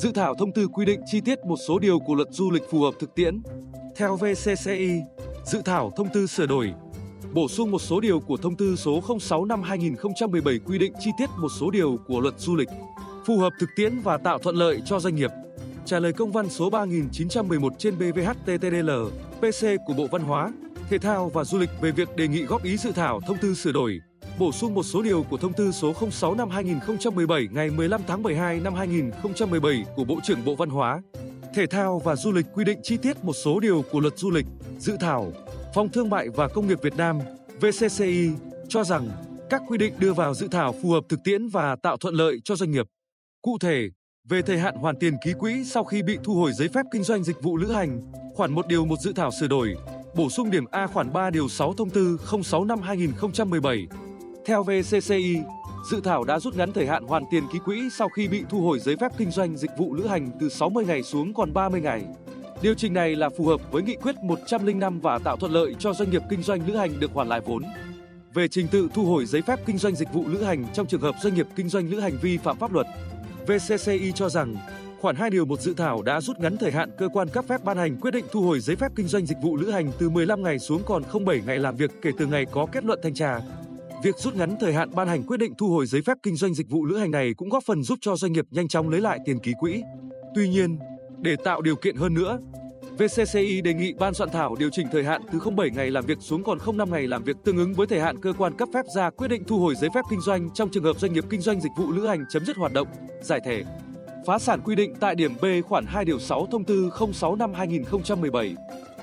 dự thảo thông tư quy định chi tiết một số điều của luật du lịch phù hợp thực tiễn. Theo VCCI, dự thảo thông tư sửa đổi, bổ sung một số điều của thông tư số 06 năm 2017 quy định chi tiết một số điều của luật du lịch, phù hợp thực tiễn và tạo thuận lợi cho doanh nghiệp. Trả lời công văn số 3911 trên BVHTTDL, PC của Bộ Văn hóa, Thể thao và Du lịch về việc đề nghị góp ý dự thảo thông tư sửa đổi, bổ sung một số điều của thông tư số 06 năm 2017 ngày 15 tháng 12 năm 2017 của Bộ trưởng Bộ Văn hóa, Thể thao và Du lịch quy định chi tiết một số điều của luật du lịch, dự thảo, Phòng Thương mại và Công nghiệp Việt Nam, VCCI, cho rằng các quy định đưa vào dự thảo phù hợp thực tiễn và tạo thuận lợi cho doanh nghiệp. Cụ thể, về thời hạn hoàn tiền ký quỹ sau khi bị thu hồi giấy phép kinh doanh dịch vụ lữ hành, khoản 1 điều 1 dự thảo sửa đổi, bổ sung điểm A khoản 3 điều 6 thông tư 06 năm 2017. Theo VCCI, dự thảo đã rút ngắn thời hạn hoàn tiền ký quỹ sau khi bị thu hồi giấy phép kinh doanh dịch vụ lữ hành từ 60 ngày xuống còn 30 ngày. Điều chỉnh này là phù hợp với nghị quyết 105 và tạo thuận lợi cho doanh nghiệp kinh doanh lữ hành được hoàn lại vốn. Về trình tự thu hồi giấy phép kinh doanh dịch vụ lữ hành trong trường hợp doanh nghiệp kinh doanh lữ hành vi phạm pháp luật, VCCI cho rằng khoản 2 điều một dự thảo đã rút ngắn thời hạn cơ quan cấp phép ban hành quyết định thu hồi giấy phép kinh doanh dịch vụ lữ hành từ 15 ngày xuống còn 07 ngày làm việc kể từ ngày có kết luận thanh tra. Việc rút ngắn thời hạn ban hành quyết định thu hồi giấy phép kinh doanh dịch vụ lữ hành này cũng góp phần giúp cho doanh nghiệp nhanh chóng lấy lại tiền ký quỹ. Tuy nhiên, để tạo điều kiện hơn nữa, VCCI đề nghị ban soạn thảo điều chỉnh thời hạn từ 07 ngày làm việc xuống còn 05 ngày làm việc tương ứng với thời hạn cơ quan cấp phép ra quyết định thu hồi giấy phép kinh doanh trong trường hợp doanh nghiệp kinh doanh dịch vụ lữ hành chấm dứt hoạt động, giải thể, phá sản quy định tại điểm B khoản 2 điều 6 thông tư 06 năm 2017.